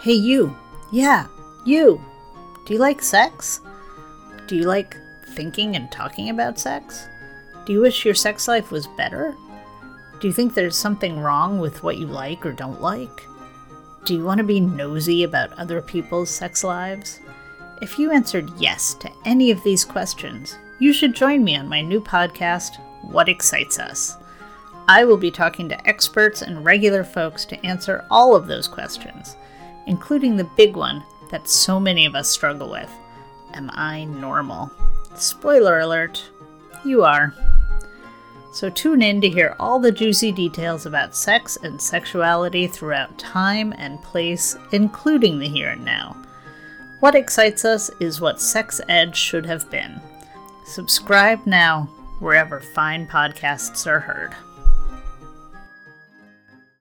Hey, you. Yeah, you. Do you like sex? Do you like thinking and talking about sex? Do you wish your sex life was better? Do you think there's something wrong with what you like or don't like? Do you want to be nosy about other people's sex lives? If you answered yes to any of these questions, you should join me on my new podcast, What Excites Us. I will be talking to experts and regular folks to answer all of those questions, including the big one that so many of us struggle with Am I normal? Spoiler alert, you are. So tune in to hear all the juicy details about sex and sexuality throughout time and place, including the here and now. What excites us is what sex ed should have been. Subscribe now, wherever fine podcasts are heard.